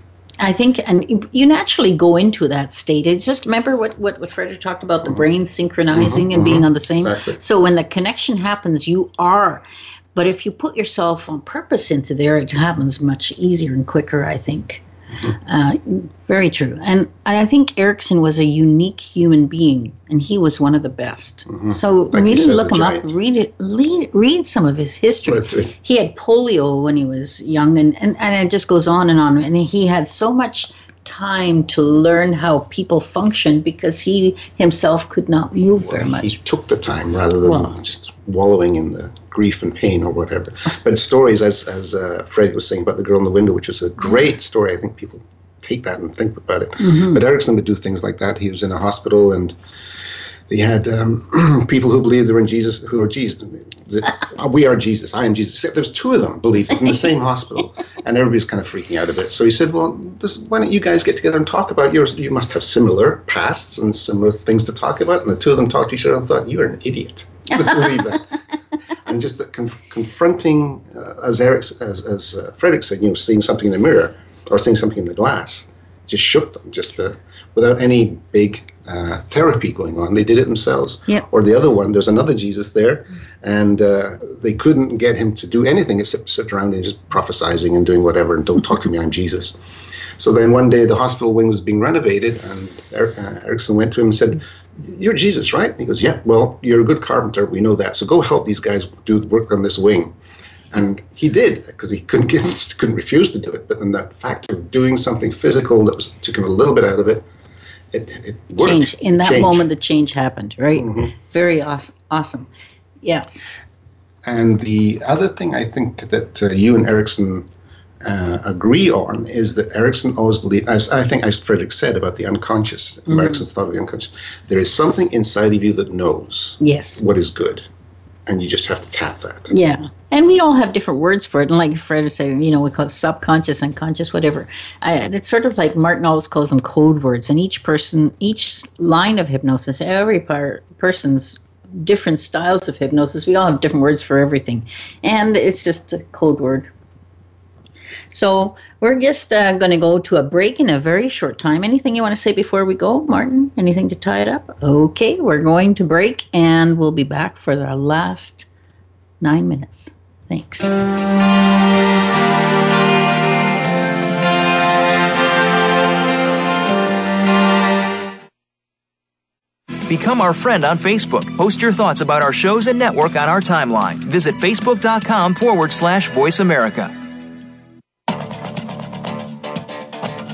Speaker 2: I think, and you- naturally go into that state. It's just remember what, what, what Fredrick talked about the brain synchronizing
Speaker 3: Mhm,
Speaker 2: and being
Speaker 3: mhm.
Speaker 2: on the same.
Speaker 3: Exactly.
Speaker 2: So when the connection happens, you are. But if you put yourself on purpose into there, it happens much easier and quicker, I think.
Speaker 3: Mm-hmm.
Speaker 2: Uh, very true. And, and I think Erickson was a unique human being, and he was one of the best. So
Speaker 3: Mm-hmm. Like he
Speaker 2: really look him
Speaker 3: giant.
Speaker 2: up, read it, read, read some of his history he had polio when he was young and, and, and it just goes on and on and he had so much time to learn how people function because he himself could not move very much.
Speaker 3: he took the time rather than
Speaker 2: Well-
Speaker 3: just wallowing in the grief and pain or whatever. But stories, as as uh, Fred was saying about the girl in the window, which is a great story. I think people take that and think about it.
Speaker 2: Mm-hmm.
Speaker 3: But Erickson would do things like that. He was in a hospital and. They had um, [clears throat] people who believed they were in Jesus, who were Jesus. [laughs] We are Jesus. I am Jesus. There's two of them believed in the same hospital, and everybody's kind of freaking out a bit. So he said, "Well, this, why don't you guys get together and talk about yours? You must have similar pasts and similar things to talk about." And the two of them talked to each other and thought, "You are an idiot to [laughs] believe that." and just conf- confronting, uh, as Eric, as as uh, Fredrick said, you know, seeing something in the mirror or seeing something in the glass, just shook them, just uh, without any big uh, therapy going on. They did it themselves.
Speaker 2: Yep.
Speaker 3: Or the other one, there's another Jesus there, and uh, they couldn't get him to do anything except sit around and just prophesizing and doing whatever, and don't talk to me, I'm Jesus. So then one day the hospital wing was being renovated, and er- uh, Erickson went to him and said, "You're Jesus, right?" And he goes, "Yeah. Well, you're a good carpenter. We know that. So go help these guys do work on this wing." And he did because he couldn't get, [laughs] couldn't refuse to do it. But then that fact of doing something physical that was took him a little bit out of it, it, it worked.
Speaker 2: change. In that
Speaker 3: Change.
Speaker 2: moment the change happened right?
Speaker 3: Mhm.
Speaker 2: very awesome awesome. Yeah.
Speaker 3: And the other thing I think that uh, you and Erickson uh, agree on is that Erickson always believed, as I think as Fredrick said about the unconscious, Erickson's thought of the unconscious, there is something inside of you that knows
Speaker 2: yes.
Speaker 3: what is good, and you just have to tap that.
Speaker 2: yeah. And we all have different words for it. And like fred was saying you know we call it subconscious unconscious whatever. I, it's sort of like martin always calls them code words. And each person each line of hypnosis every part, person's different styles of hypnosis we all have different words for everything. And it's just a code word. So we're just uh, going to go to a break in a very short time. Anything you want to say before we go, Martin? Anything to tie it up? Okay, we're going to break and we'll be back for our last nine minutes. Thanks.
Speaker 5: Become our friend on Facebook. Post your thoughts about our shows and network on our timeline. Visit facebook.com forward slash voice America.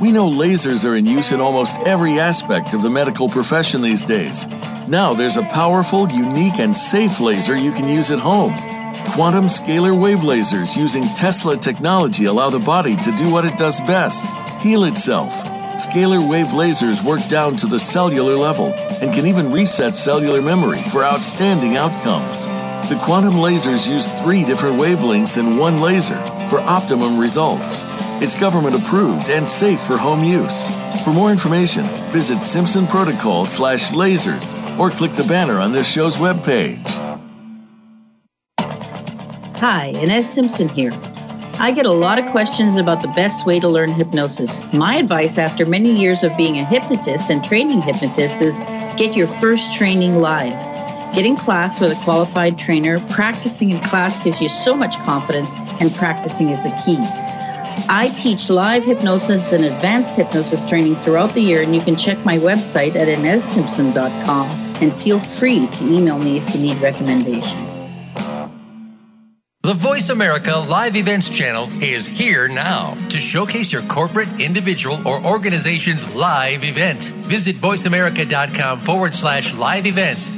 Speaker 1: We know lasers are in use in almost every aspect of the medical profession these days. Now there's a powerful, unique, and safe laser you can use at home. Quantum scalar wave lasers using Tesla technology allow the body to do what it does best heal itself. Scalar wave lasers work down to the cellular level and can even reset cellular memory for outstanding outcomes. The quantum lasers use three different wavelengths in one laser for optimum results. It's government approved and safe for home use. For more information, visit Simpson Protocol slash lasers or click the banner on this show's webpage.
Speaker 2: Hi, Ines Simpson here. I get a lot of questions about the best way to learn hypnosis. My advice after many years of being a hypnotist and training hypnotists is get your first training live. Get in class with a qualified trainer. Practicing in class gives you so much confidence, and practicing is the key. I teach live hypnosis and advanced hypnosis training throughout the year, and you can check my website at inessimpson.com and feel free to email me if you need recommendations.
Speaker 6: The Voice America Live Events channel is here now to showcase your corporate, individual, or organization's live event. Visit voiceamerica.com forward slash live events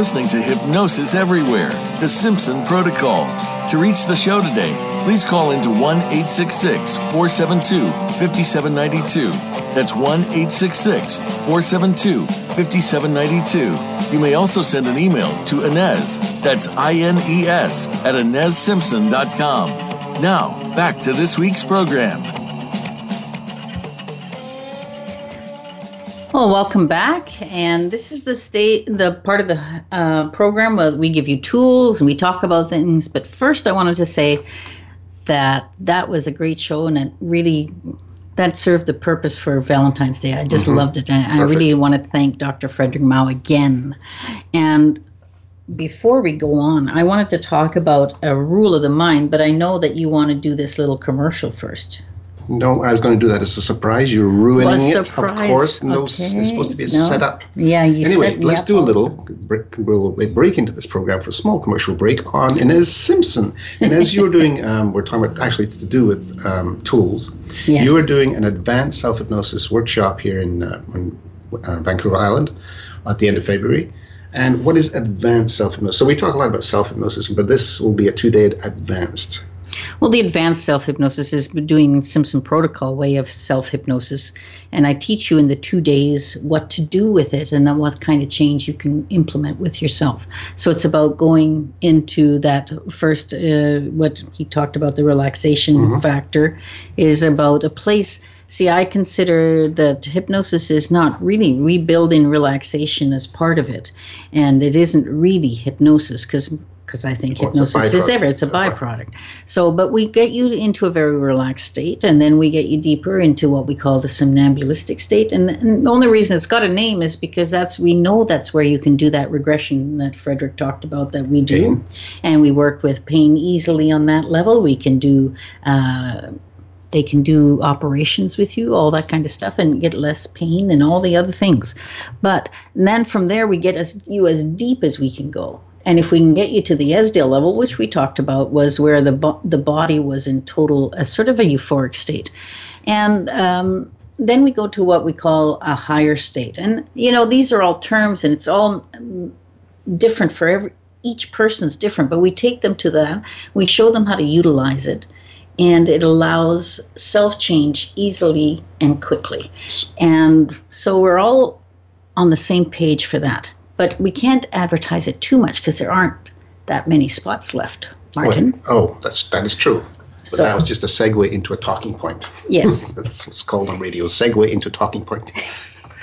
Speaker 1: Listening to Hypnosis Everywhere, The Simpson Protocol. To reach the show today, please call into 1 866 472 5792. That's 1 866 472 5792. You may also send an email to Ines, that's I N E S, at InesSimpson.com. Now, back to this week's program.
Speaker 2: Well, welcome back, and this is the state, the part of the uh, program where we give you tools and we talk about things. But first, I wanted to say that that was a great show, and it really that served the purpose for Valentine's Day. I just
Speaker 3: Mhm.
Speaker 2: loved it, and I really want to thank Dr. Fredrick Mau again. And before we go on, I wanted to talk about a rule of the mind, but I know that you want to do this little commercial first.
Speaker 3: No, I was going to do that as a surprise. You're ruining it.
Speaker 2: surprise.
Speaker 3: Of course, no, it's supposed to be a
Speaker 2: Okay. No.
Speaker 3: setup.
Speaker 2: Yeah, you
Speaker 3: Anyway,
Speaker 2: set
Speaker 3: let's
Speaker 2: up
Speaker 3: do a little. break- We'll break into this program for a small commercial break on Ines Simpson. [laughs] And as you're doing, um, we're talking about actually it's to do with um, tools.
Speaker 2: Yes.
Speaker 3: You are doing an advanced self hypnosis workshop here in, uh, in uh, Vancouver Island at the end of February. And what is advanced self hypnosis? So we talk a lot about self hypnosis, but this will be a two day advanced.
Speaker 2: Well, the advanced self hypnosis is doing Simpson protocol way of self hypnosis, and I teach you in the two days what to do with it and then what kind of change you can implement with yourself. So it's about going into that first. Uh, what he talked about the relaxation
Speaker 3: Mhm.
Speaker 2: factor is about a place. See, I consider that hypnosis is not really rebuilding relaxation as part of it, and it isn't really hypnosis because. Because I think
Speaker 3: Well,
Speaker 2: hypnosis is ever, it's a byproduct. So, but we get you into a very relaxed state, and then we get you deeper into what we call the somnambulistic state. And, and the only reason it's got a name is because that's we know that's where you can do that regression that Fredrick talked about that we do,
Speaker 3: Pain.
Speaker 2: and we work with pain easily on that level. We can do. Uh, they can do operations with you, all that kind of stuff, and get less pain and all the other things. But then from there, we get as you as deep as we can go. And if we can get you to the Esdaile level, which we talked about, was where the bo- the body was in total a sort of a euphoric state, and um, then we go to what we call a higher state. And you know these are all terms, and it's all um, different for every each person's different. But we take them to that, we show them how to utilize it, and it allows self change easily and quickly. And so we're all on the same page for that. But we can't advertise it too much because there aren't that many spots left, Martin.
Speaker 3: Well, oh, that's that is true. But
Speaker 2: So-
Speaker 3: that was just a segue into a talking point.
Speaker 2: Yes. [laughs]
Speaker 3: That's what's called on radio, segue into talking point.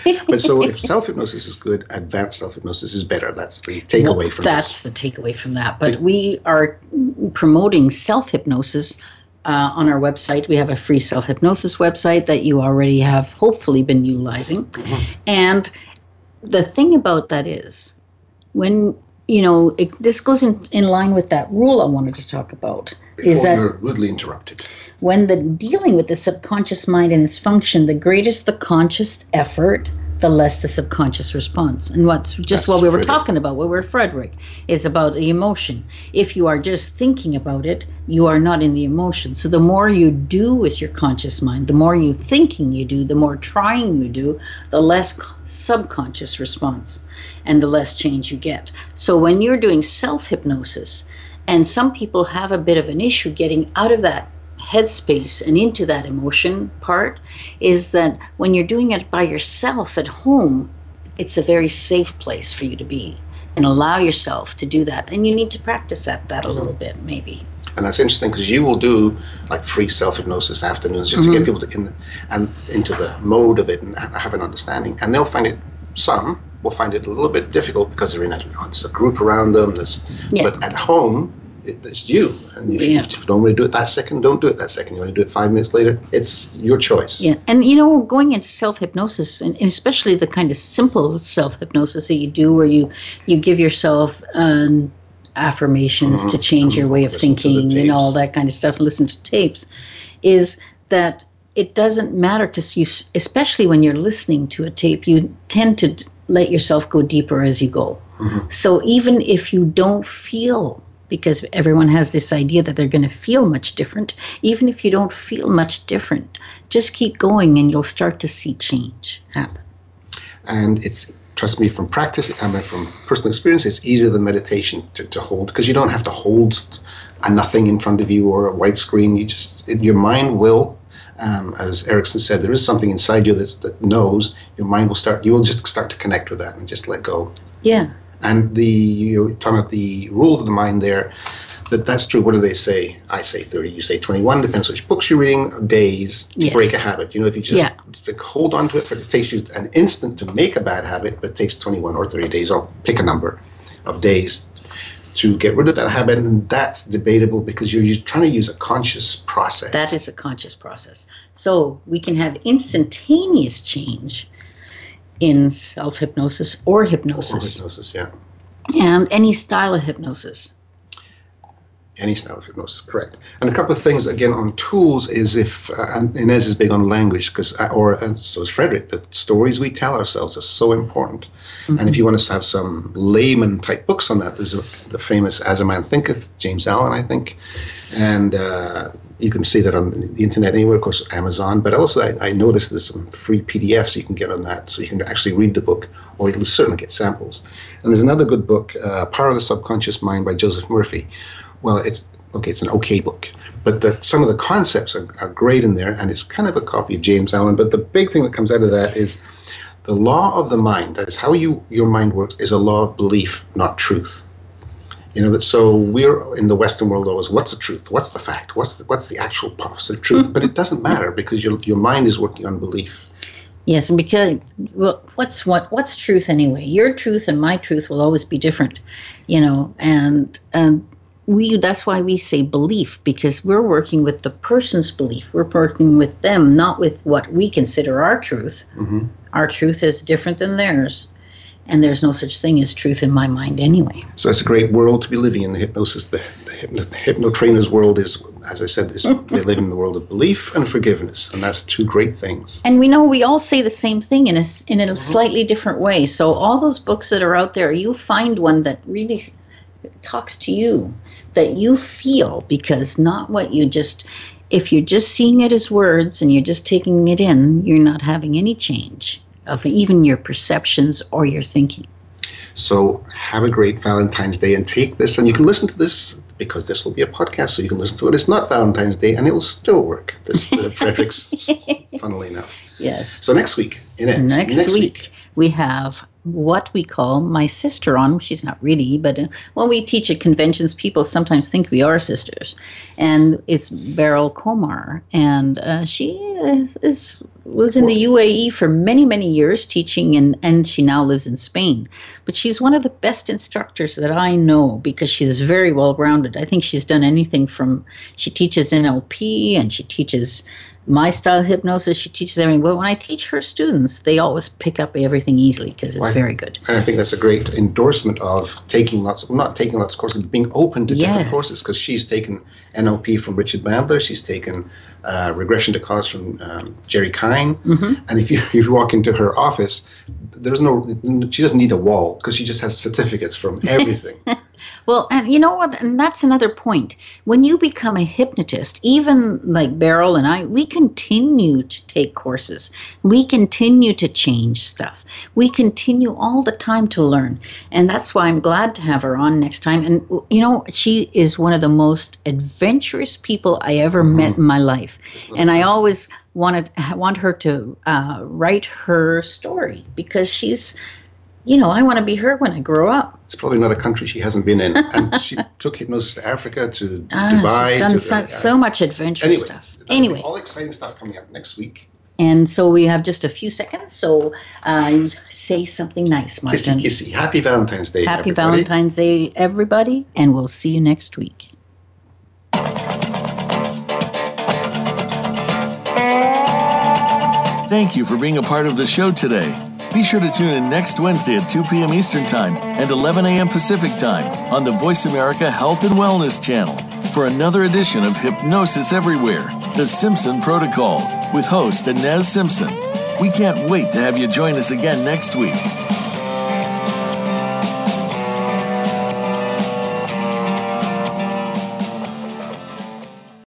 Speaker 3: [laughs] but so if self hypnosis is good, advanced self hypnosis is better. That's the takeaway
Speaker 2: Well,
Speaker 3: from
Speaker 2: that's
Speaker 3: this.
Speaker 2: the takeaway from that. But we are promoting self hypnosis uh, on our website. We have a free self hypnosis website that you already have hopefully been utilizing.
Speaker 3: Mm-hmm.
Speaker 2: And the thing about that is when you know it, this goes in, in line with that rule I wanted to talk about
Speaker 3: Before
Speaker 2: is that
Speaker 3: you're rudely interrupted.
Speaker 2: when the dealing with the subconscious mind and its function, the greatest the conscious effort, the less the subconscious response. And what's just
Speaker 3: That's
Speaker 2: what we were
Speaker 3: Fredrick.
Speaker 2: talking about, what we're Fredrick, is about the emotion. If you are just thinking about it, you are not in the emotion. So the more you do with your conscious mind, the more you thinking you do, the more trying you do, the less subconscious response and the less change you get. So when you're doing self hypnosis, and some people have a bit of an issue getting out of that headspace and into that emotion part, is that when you're doing it by yourself at home, it's a very safe place for you to be and allow yourself to do that. And you need to practice that, that a little bit, maybe.
Speaker 3: And that's interesting because you will do like free self hypnosis afternoons just to get mm-hmm. people to in and into the mode of it and have an understanding. And they'll find it. Some will find it a little bit difficult because they're in a, it's a group around them. There's,
Speaker 2: Yeah.
Speaker 3: But at home, it, it's you. And if,
Speaker 2: Yeah.
Speaker 3: you, if you don't want to do it that second, don't do it that second. You want to do it five minutes later. It's your choice.
Speaker 2: Yeah, and you know, going into self hypnosis, and especially the kind of simple self hypnosis that you do, where you you give yourself um, affirmations to mm-hmm. change your mm-hmm. way of
Speaker 3: Listen
Speaker 2: thinking, and all that kind of stuff, and listen to tapes, is that it doesn't matter because you, especially when you're listening to a tape, you tend to let yourself go deeper as you go. Mm-hmm. So even if you don't feel, because everyone has this idea that they're going to feel much different, even if you don't feel much different, just keep going and you'll start to see change happen.
Speaker 3: and it's trust me from practice I mean from personal experience it's easier than meditation to, to hold because you don't have to hold a nothing in front of you or a white screen you just it, your mind will um, as Erickson said there is something inside you that's, that knows your mind will start you will just start to connect with that and just let go
Speaker 2: Yeah.
Speaker 3: And the you're talking about the rule of the mind there that that's true what do they say i say 30 you say 21 depends which books you're reading days to
Speaker 2: Yes.
Speaker 3: break a habit you know if you just
Speaker 2: Yeah.
Speaker 3: hold on to it for it takes you an instant to make a bad habit but it takes 21 or 30 days or pick a number of days to get rid of that habit and that's debatable because you're trying to use a conscious process
Speaker 2: That is a conscious process. So we can have instantaneous change in self hypnosis or
Speaker 3: or
Speaker 2: hypnosis
Speaker 3: hypnosis yeah
Speaker 2: and any style of hypnosis.
Speaker 3: any style of hypnosis, correct. And a couple of things again on tools is if uh, and Ines is big on language because or and so is Fredrick. The stories we tell ourselves are so important. And if you want to have some layman type books on that, there's a, the famous As a Man Thinketh, James Allen, I think, and uh, you can see that on the internet anywhere. Of course, Amazon. But also, I, I noticed there's some free PDFs you can get on that, so you can actually read the book, or you'll certainly get samples. And there's another good book, uh, Power of the Subconscious Mind by Joseph Murphy well, it's okay. It's an okay book, but the, some of the concepts are, are great in there, and it's kind of a copy of James Allen. But the big thing that comes out of that is the law of the mind. That is how you your mind works. Is a law of belief, not truth. You know that. So we're in the Western world always. What's the truth? What's the fact? What's the, what's the actual positive truth? But it doesn't matter because your your mind is working on belief.
Speaker 2: Yes, and because well, what's what what's truth anyway? Your truth and my truth will always be different, you know. And and we that's why we say belief because we're working with the person's belief. We're working with them, not with what we consider our truth.
Speaker 3: Mhm.
Speaker 2: Our truth is different than theirs, and there's no such thing as truth in my mind anyway.
Speaker 3: So it's a great world to be living in. The hypnosis, the, the, hypno, the hypno trainers world is, as I said, is, [laughs] they live in the world of belief and forgiveness, and that's two great things.
Speaker 2: And we know we all say the same thing in a in a mm-hmm. slightly different way. So all those books that are out there, you find one that really talks to you, that you feel, because not what you just. If you're just seeing it as words and you're just taking it in, you're not having any change of even your perceptions or your thinking.
Speaker 3: So have a great Valentine's Day and take this, and you can listen to this because this will be a podcast, so you can listen to it. It's not Valentine's Day, and it will still work. This uh, [laughs] Fredrick's, funnily enough.
Speaker 2: Yes.
Speaker 3: So next week, Ines,
Speaker 2: Next, week, we have what we call my sister on. She's not really, but uh, when we teach at conventions, people sometimes think we are sisters. And it's Beryl Comar, and uh, she is was in the UAE for many many years teaching, and and she now lives in Spain. But she's one of the best instructors that I know because she's very well grounded. I think she's done anything from she teaches NLP and she teaches my style hypnosis, she teaches everything. But when I teach her students, they always pick up everything easily because it's very good.
Speaker 3: And I think that's a great endorsement of taking lots, of, not taking lots of courses, but being open to different courses. Because she's taken NLP from Richard Bandler, she's taken uh, regression to cause from um, Jerry Kein,
Speaker 2: Mhm.
Speaker 3: and if you, [laughs] if you walk into her office, there's no, she doesn't need a wall because she just has certificates from [laughs] everything.
Speaker 2: Well, and you know what? And that's another point. When you become a hypnotist, even like Beryl and I, we continue to take courses. We continue to change stuff. We continue all the time to learn. And that's why I'm glad to have her on next time. And, you know, she is one of the most adventurous people I ever mm-hmm. met in my life. And I always wanted want her to uh, write her story because she's, you know, I want to be her when I grow up.
Speaker 3: It's probably not a country she hasn't been in. And [laughs] she took hypnosis to Africa, to
Speaker 2: Ah,
Speaker 3: Dubai.
Speaker 2: she's done
Speaker 3: to,
Speaker 2: so,
Speaker 3: uh,
Speaker 2: so much adventure
Speaker 3: anyway,
Speaker 2: stuff. Anyway,
Speaker 3: all exciting stuff coming up next week.
Speaker 2: and so we have just a few seconds. So uh, say something nice,
Speaker 3: Kissy,
Speaker 2: Martin.
Speaker 3: kissy. Happy Valentine's Day.
Speaker 2: Happy
Speaker 3: everybody.
Speaker 2: Valentine's Day, everybody, and we'll see you next week.
Speaker 1: Thank you for being a part of the show today. Be sure to tune in next Wednesday at 2 p.m. Eastern Time and 11 a.m. Pacific Time on the Voice America Health and Wellness Channel for another edition of Hypnosis Everywhere, The Simpson Protocol, with host Ines Simpson. We can't wait to have you join us again next week.